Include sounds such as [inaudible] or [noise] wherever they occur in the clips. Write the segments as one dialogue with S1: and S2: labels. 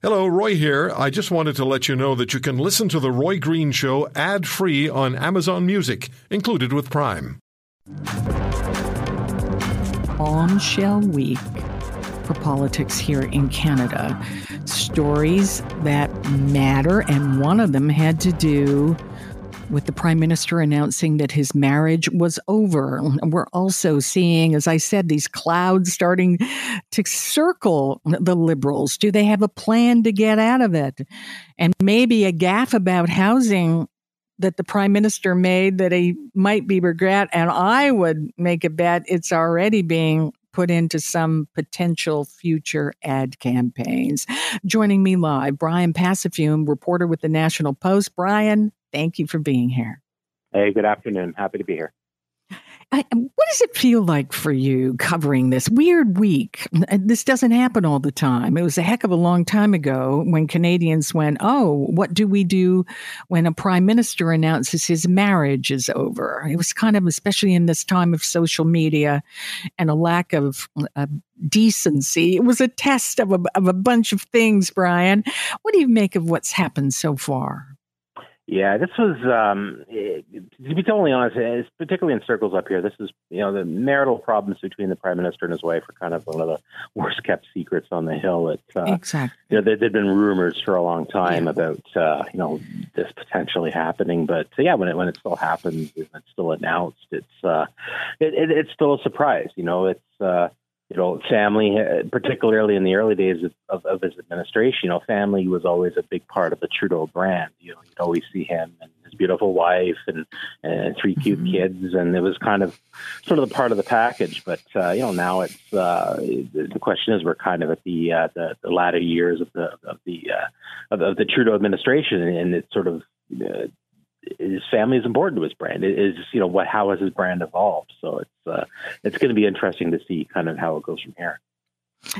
S1: Hello, Roy here. I just wanted to let you know that you can listen to The Roy Green Show ad free on Amazon Music, included with Prime.
S2: Bombshell Week for politics here in Canada. Stories that matter, and one of them had to do with the prime minister announcing that his marriage was over. We're also seeing, as I said, these clouds starting to circle the liberals. Do they have a plan to get out of it? And maybe a gaffe about housing that the prime minister made that he might be regret. And I would make a bet it's already being put into some potential future ad campaigns. Joining me live, Bryan Passifiume, reporter with the National Post. Bryan, Thank you for being here.
S3: Hey, good afternoon. Happy to be here.
S2: I, what does it feel like for you covering this weird week? This doesn't happen all the time. It was a heck of a long time ago when Canadians went, Oh, what do we do when a prime minister announces his marriage is over? It was kind of, especially in this time of social media and a lack of uh, decency. It was a test of a, of a bunch of things, Bryan. What do you make of what's happened so far?
S3: Yeah, this was, um, to be totally honest, particularly in circles up here, this is, you know, the marital problems between the prime minister and his wife are kind of one of the worst kept secrets on the Hill. It,
S2: uh, exactly.
S3: You know, there had been rumors for a long time yeah. about, uh, you know, this potentially happening, but yeah, when it when it still happens, it's still announced. It's uh, it, it, it's still a surprise. You know, it's. Uh, you know, family, uh, particularly in the early days of, of, of, his administration, you know, family was always a big part of the Trudeau brand. You know, you'd always see him and his beautiful wife and, and three cute mm-hmm. kids, and it was kind of sort of the part of the package. But uh, you know, now it's uh, the question is we're kind of at the uh, the, the latter years of the of the uh, of, of the Trudeau administration, and it's sort of uh, his family is important to his brand. It is you know what how has his brand evolved? So it's uh, it's going to be interesting to see kind of how it goes from here.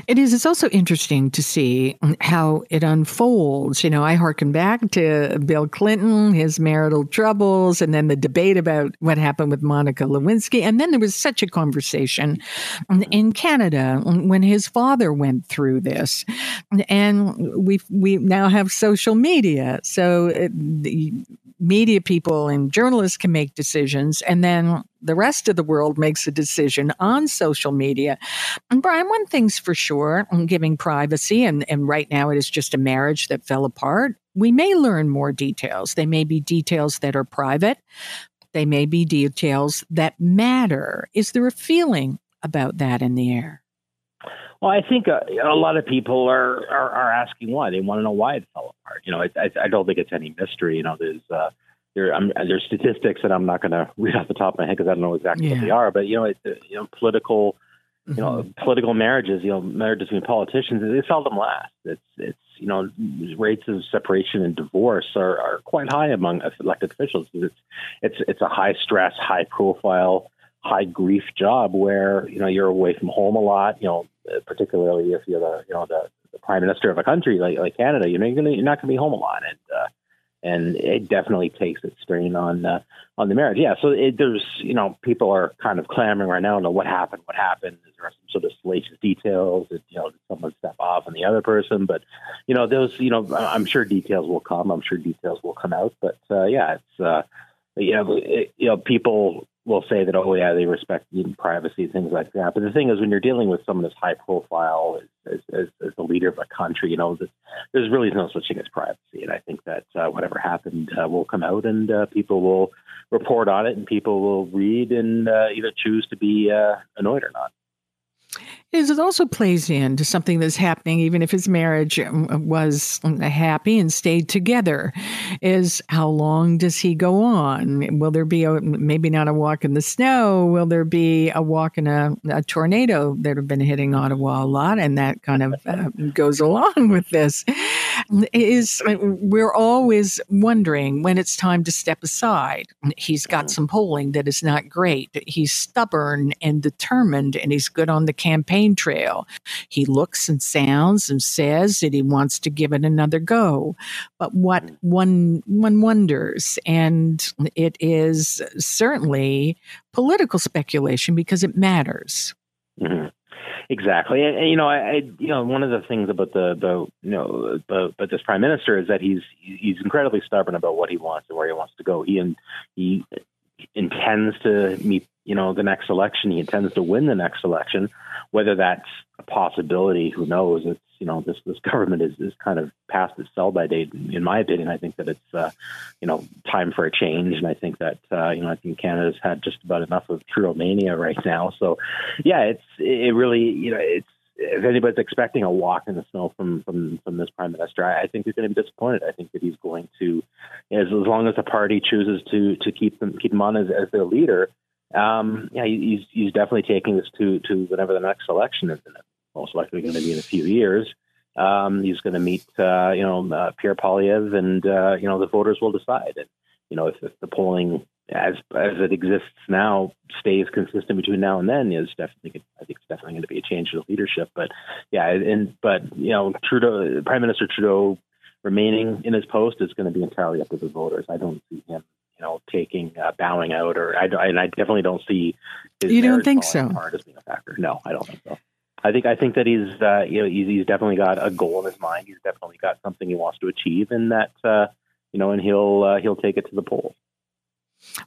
S2: It is. It's also interesting to see how it unfolds. You know, I harken back to Bill Clinton, his marital troubles, and then the debate about what happened with Monica Lewinsky. And then there was such a conversation in Canada when his father went through this. And we we now have social media. So it, the, media people and journalists can make decisions, and then the rest of the world makes a decision on social media. And Bryan, one thing's for sure, I'm giving privacy, and, and right now it is just a marriage that fell apart. We may learn more details. They may be details that are private, they may be details that matter. Is there a feeling about that in the air?
S3: Well, I think a, uh, a lot of people are, are, are asking why. They want to know why it fell apart. You know, I, I, I don't think it's any mystery. You know, there's uh, there I'm, there's statistics that I'm not going to read off the top of my head because I don't know exactly yeah. what they are. But you know, it, you know, political, mm-hmm. you know, mm-hmm. political marriages, you know, marriages between politicians, they seldom last. It's it's you know, rates of separation and divorce are, are quite high among elected officials. It's it's it's a high stress, high profile high grief job where you know you're away from home a lot. You know, particularly if you're the you know the, the prime minister of a country like like Canada. You know, you're gonna you're not gonna be home a lot, and uh, and it definitely takes its strain on uh, on the marriage. Yeah, so it, there's you know people are kind of clamoring right now know what happened, what happened. Is there some sort of salacious details? Did, you know, did someone step off on the other person? But you know, those you know, I'm sure details will come. I'm sure details will come out. But uh, yeah, it's uh, you know, it, you know, people will say that, oh yeah, they respect privacy, things like that. But the thing is, when you're dealing with someone as high profile as, as, as the leader of a country, you know, there's really no such thing as privacy. And I think that uh, whatever happened uh, will come out, and uh, people will report on it, and people will read and uh, either choose to be uh, annoyed or not
S2: is it also plays into something that's happening, even if his marriage um, was happy and stayed together, is how long does he go on? Will there be a maybe not a walk in the snow? Will there be a walk in a, a tornado that have been hitting Ottawa a lot, and that kind of uh, goes along with this? Is uh, we're always wondering when it's time to step aside. He's got mm. some polling that is not great. He's stubborn and determined, and he's good on the campaign campaign trail. He looks and sounds and says that he wants to give it another go. But what mm. one one wonders, and it is certainly political speculation because it matters.
S3: Mm-hmm. Exactly, and, and you know, I, I, you know, one of the things about the, the you know, but this prime minister is that he's he's incredibly stubborn about what he wants and where he wants to go. He and he intends to meet, you know, the next election. He intends to win the next election. Whether that's a possibility, who knows? It's you know, this this government is is kind of past its sell by date. In my opinion, I think that it's uh, you know time for a change, and I think that uh, you know I think Canada's had just about enough of Trudeau mania right now. So, yeah, it's it really you know it's if anybody's expecting a walk in the snow from from from this prime minister, I, I think they're going to be disappointed. I think that he's going to, as, as long as the party chooses to to keep them keep him on as, as their leader, um, yeah, he's he's definitely taking this to to whatever the next election is. Most likely going to be in a few years. Um, he's going to meet, uh, you know, uh, Pierre Poilievre, and uh, you know the voters will decide. And you know, if, if the polling as as it exists now stays consistent between now and then is definitely I think it's definitely going to be a change of leadership. But yeah, and but you know Trudeau, Prime Minister Trudeau remaining in his post is going to be entirely up to the voters. I don't see him you know taking uh, bowing out or I and I definitely don't see
S2: you don't think so
S3: hard as being a factor. No, I don't think so. I think I think that he's uh, you know he's, he's definitely got a goal in his mind. He's definitely got something he wants to achieve, and that uh, you know, and he'll uh, he'll take it to the polls.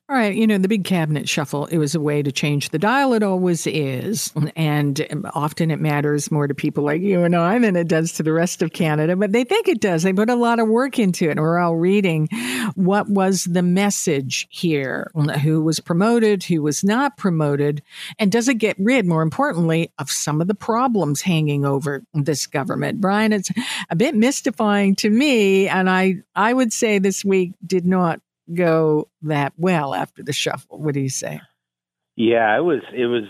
S2: All right, you know, the big cabinet shuffle, it was a way to change the dial. It always is. And often it matters more to people like you and I than it does to the rest of Canada, but they think it does. They put a lot of work into it. And We're all reading what was the message here, who was promoted, who was not promoted, and does it get rid, more importantly, of some of the problems hanging over this government? Bryan, it's a bit mystifying to me. And I, I would say this week did not go that well after the shuffle. What do you say?
S3: Yeah, it was it was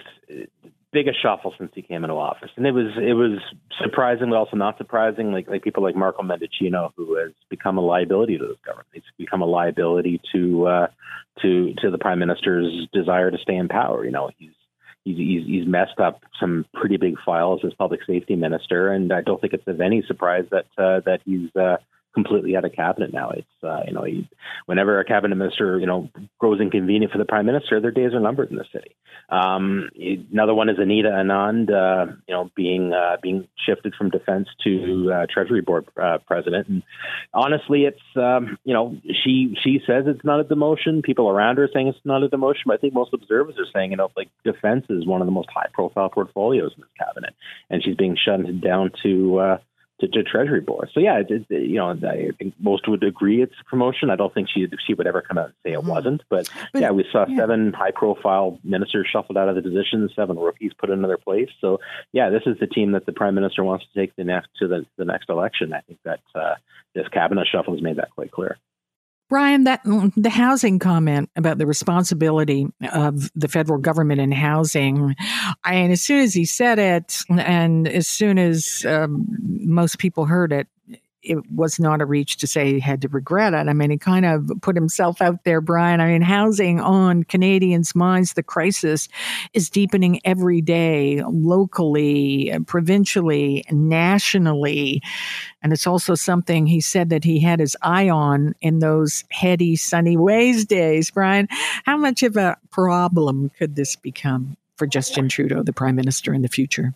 S3: biggest shuffle since he came into office, and it was it was surprising, but also not surprising. Like like people like Marco Mendicino, who has become a liability to this government. He's become a liability to uh, to to the prime minister's desire to stay in power. You know, he's he's, he's, he's messed up some pretty big files as public safety minister, and I don't think it's of any surprise that uh, that he's uh, completely out of cabinet now. It's uh, you know, he, whenever a cabinet minister you know grows inconvenient for the prime minister, their days are numbered in the city. Um, another one is Anita Anand, uh, you know, being uh, being shifted from defense to uh, Treasury Board uh, president. And honestly, it's um, you know, she she says it's not a demotion. People around her are saying it's not a demotion, but I think most observers are saying you know, like defense is one of the most high profile portfolios in this cabinet, and she's being shunted down to uh, to, to Treasury Board. So yeah, it, it, you know, I think most would agree it's a promotion. I don't think she she would ever come out and say it mm-hmm. wasn't. But, but, yeah, we saw yeah. seven high profile ministers shuffled out of the position, seven rookies put in their place. So yeah, this is the team that the prime minister wants to take the next to the, the next election. I think that uh, this cabinet shuffle has made that quite clear.
S2: Bryan, that the housing comment about the responsibility of the federal government in housing, I, and as soon as he said it, and as soon as um, most people heard it, it was not a reach to say he had to regret it. I mean, he kind of put himself out there, Bryan. I mean, housing on Canadians' minds, the crisis is deepening every day, locally, provincially, nationally. And it's also something he said that he had his eye on in those heady, sunny ways days. Bryan, how much of a problem could this become for Justin Trudeau, the prime minister, in the future?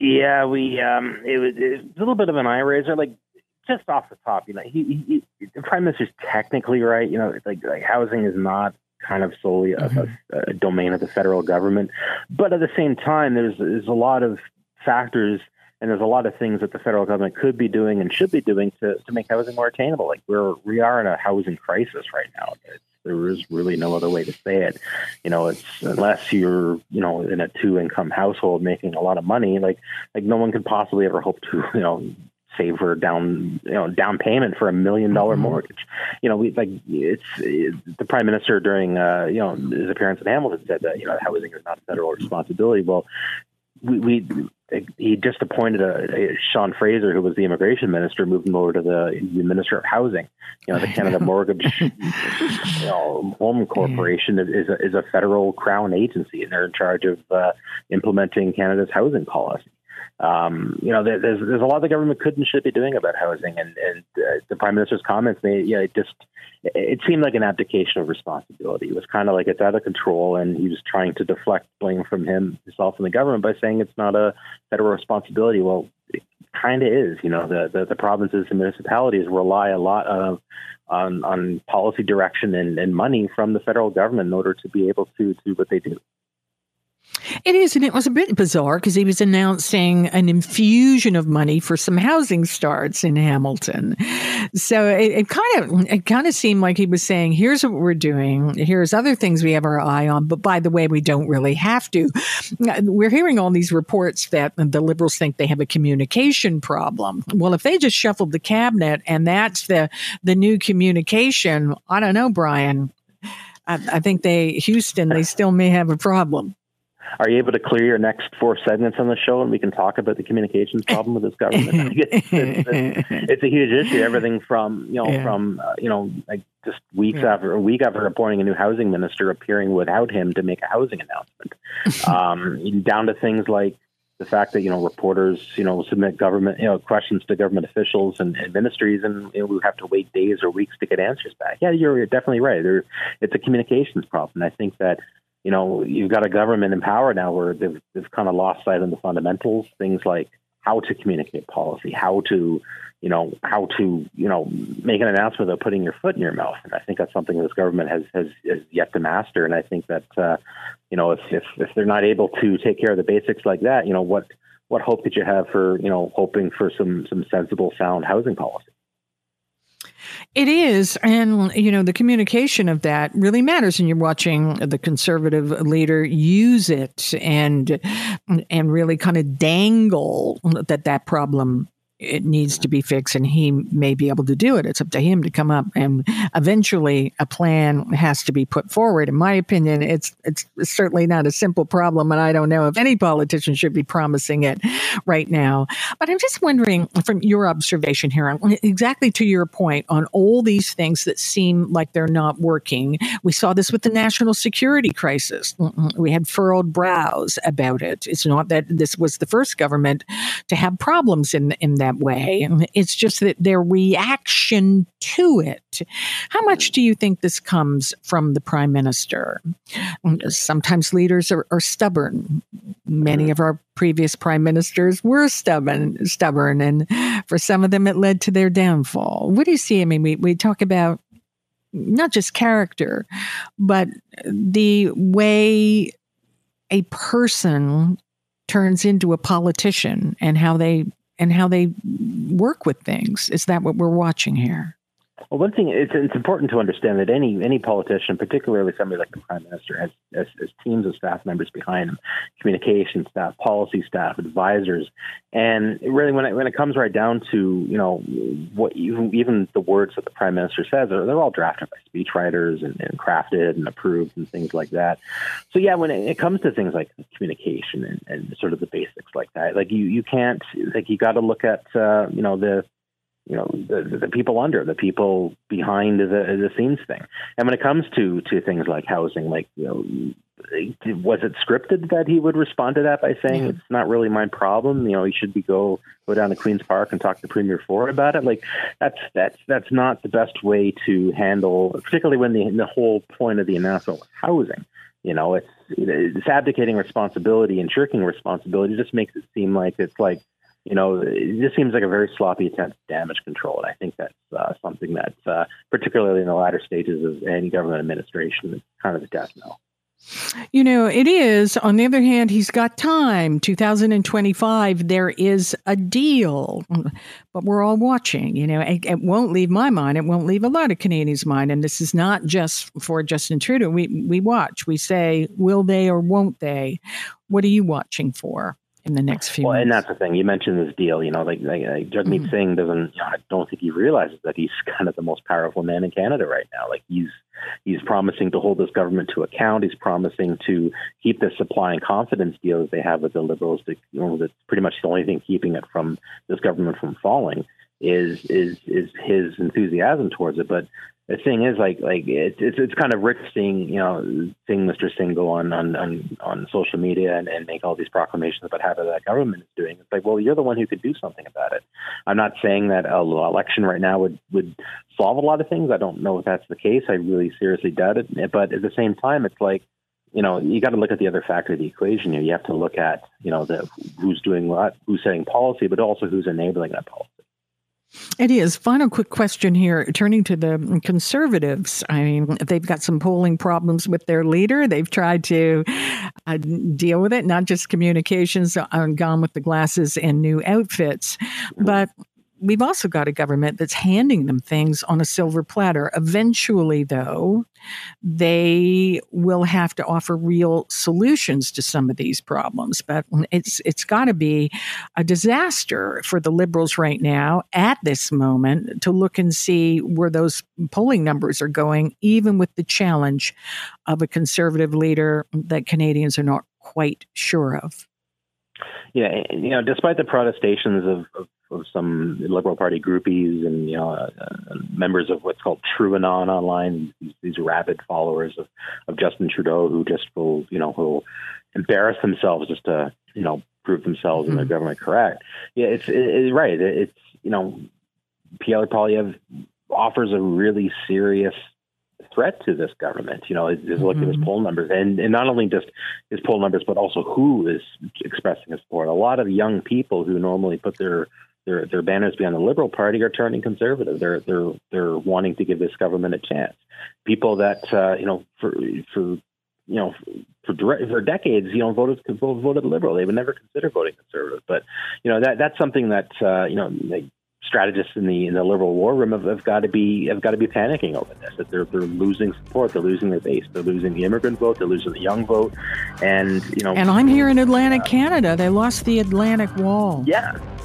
S3: Yeah, we um, it was, it was a little bit of an eye raiser. Like just off the top, you know, he, he, he, the prime minister's technically right. You know, like like housing is not kind of solely a, mm-hmm. a, a, domain of the federal government, but at the same time, there's there's a lot of factors and there's a lot of things that the federal government could be doing and should be doing to to make housing more attainable. Like we're we are in a housing crisis right now. It's, there is really no other way to say it. You know, it's unless you're, you know, in a two income household making a lot of money, like like no one could possibly ever hope to, you know, save for down you know down payment for a million dollar mm-hmm. mortgage. You know, we like it's it, the prime minister during uh, you know his appearance in Hamilton said that you know housing is not a federal responsibility. Well, we, we he just appointed a, a, Sean Fraser, who was the immigration minister, moved him over to the, the minister of housing. You know, the Canada Mortgage [laughs] you know, Home Corporation is a, is a federal crown agency, and they're in charge of uh, implementing Canada's housing policy um, you know, there's there's a lot the government could and should be doing about housing, and and uh, the prime minister's comments, they yeah, it just it seemed like an abdication of responsibility. It was kind of like it's out of control, and he was trying to deflect blame from him himself and the government by saying it's not a federal responsibility. Well, it kind of is. You know, the, the the provinces and municipalities rely a lot of on on policy direction and, and money from the federal government in order to be able to do what they do.
S2: It is, and it was a bit bizarre because he was announcing an infusion of money for some housing starts in Hamilton. So it, kind of it kind of seemed like he was saying, "Here's what we're doing. Here's other things we have our eye on, but by the way, we don't really have to." We're hearing all these reports that the liberals think they have a communication problem. Well, if they just shuffled the cabinet and that's the the new communication, I don't know, Bryan. I, I think they Houston they still may have a problem.
S3: Are you able to clear your next four segments on the show, and we can talk about the communications problem with this government? it's, [laughs] it's, it's, it's, a huge issue. Everything from you know yeah. from uh, you know like just weeks yeah. after a week after appointing a new housing minister, appearing without him to make a housing announcement, [laughs] um, down to things like the fact that you know reporters you know submit government you know questions to government officials and, and ministries and you know, we have to wait days or weeks to get answers back. Yeah, you're definitely right. There, it's a communications problem. I think that you know, you've got a government in power now where they've, they've kind of lost sight of the fundamentals, things like how to communicate policy, how to, you know, how to, you know, make an announcement without putting your foot in your mouth. And I think that's something this government has, has, has yet to master. And I think that, uh, you know, if, if, if they're not able to take care of the basics like that, you know, what, what hope did you have for, you know, hoping for some, some sensible, sound housing policy?
S2: It is. And, you know, the communication of that really matters. And you're watching the conservative leader use it and, and really kind of dangle that that problem it needs to be fixed and he may be able to do it. It's up to him to come up and eventually a plan has to be put forward. In my opinion, it's it's certainly not a simple problem and I don't know if any politician should be promising it right now. But I'm just wondering from your observation here exactly to your point on all these things that seem like they're not working. We saw this with the national security crisis. We had furrowed brows about it. It's not that this was the first government to have problems in in that way. It's just that their reaction to it. How much do you think this comes from the prime minister? Sometimes leaders are, are stubborn. Many of our previous prime ministers were stubborn, stubborn, and for some of them, it led to their downfall. What do you see? I mean, we, we talk about not just character, but the way a person turns into a politician and how they and how they work with things. Is that what we're watching here?
S3: Well, one thing it's, it's important to understand that any any politician, particularly somebody like the prime minister, has, has, has teams of staff members behind him, communication staff, policy staff, advisors, and really when it when it comes right down to you know what even even the words that the prime minister says, they're, they're all drafted by speechwriters and, and, crafted and approved and things like that. So yeah, when it, it comes to things like communication and, and, sort of the basics like that, like you you can't like you got to look at uh, you know the you know the, the people under the people behind the the scenes thing. And when it comes to to things like housing like you know was it scripted that he would respond to that by saying yeah. it's not really my problem you know he should be go go down to Queen's Park and talk to premier ford about it? Like that's that's that's not the best way to handle particularly when the the whole point of the announcement was housing. You know it's it's abdicating responsibility and shirking responsibility just makes it seem like it's like you know, it just seems like a very sloppy attempt at damage control. And I think that's uh, something that, uh, particularly in the latter stages of any government administration, is kind of a death knell.
S2: You know, it is. On the other hand, he's got time. 2025, there is a deal. [laughs] But we're all watching. You know, it, it, won't leave my mind. It won't leave a lot of Canadians' mind. And this is not just for Justin Trudeau. We, we watch. We say, will they or won't they? What are you watching for? In the next few.
S3: Well,
S2: months.
S3: and that's the thing. You mentioned this deal. You know, like, like, like Jagmeet mm-hmm. Singh doesn't. You know, I don't think he realizes that he's [laughs] kind of the most powerful man in Canada right now. Like he's he's promising to hold this government to account. He's promising to keep the supply and confidence deal that they have with the Liberals. To, you know, that's pretty much the only thing keeping it from this government from falling. Is is is his enthusiasm towards it. But the thing is, like like it's it's it's kind of rich seeing you know seeing Mr. Singh go on on on, on social media and, and make all these proclamations about how that government is doing. It's like, well, you're the one who could do something about it. I'm not saying that a election right now would would solve a lot of things. I don't know if that's the case. I really seriously doubt it. But at the same time, it's like you know, you got to look at the other factor of the equation here. You have to look at, you know, the who's doing what, who's setting policy, but also who's enabling that policy.
S2: It is. Final quick question here. Turning to the conservatives, I mean, they've got some polling problems with their leader. They've tried to uh, deal with it, not just communications on Gone with the Glasses and new outfits, but we've also got a government that's handing them things on a silver platter. Eventually, though, they will have to offer real solutions to some of these problems. But it's it's got to be a disaster for the liberals right now at this moment to look and see where those polling numbers are going, even with the challenge of a conservative leader that Canadians are not quite sure of.
S3: Yeah, you know, despite the protestations of, of of some Liberal Party groupies and you know uh, uh, members of what's called TrueAnon online. These, these rabid followers of, of Justin Trudeau who just will you know will embarrass themselves just to you know prove themselves mm-hmm. and their government correct. Yeah, it's it, it's right. It, it's you know Pierre Poilievre offers a really serious threat to this government. You know, just mm-hmm. look at his mm-hmm. poll numbers, and, and not only just his poll numbers, but also who is expressing his support. A lot of young people who normally put their their their banners behind the Liberal Party are turning conservative. They're they're they're wanting to give this government a chance. People that uh, you know for for you know for for decades you know voted voted Liberal. They would never consider voting conservative. But you know that that's something that uh, you know. They, strategists in the in the liberal war room have, have, got to be have got to be panicking over this. That they're they're losing support, they're losing their base, they're losing the immigrant vote, they're losing the young vote, and you know.
S2: And I'm here in Atlantic, uh, Canada. They lost the Atlantic Wall.
S3: Yeah,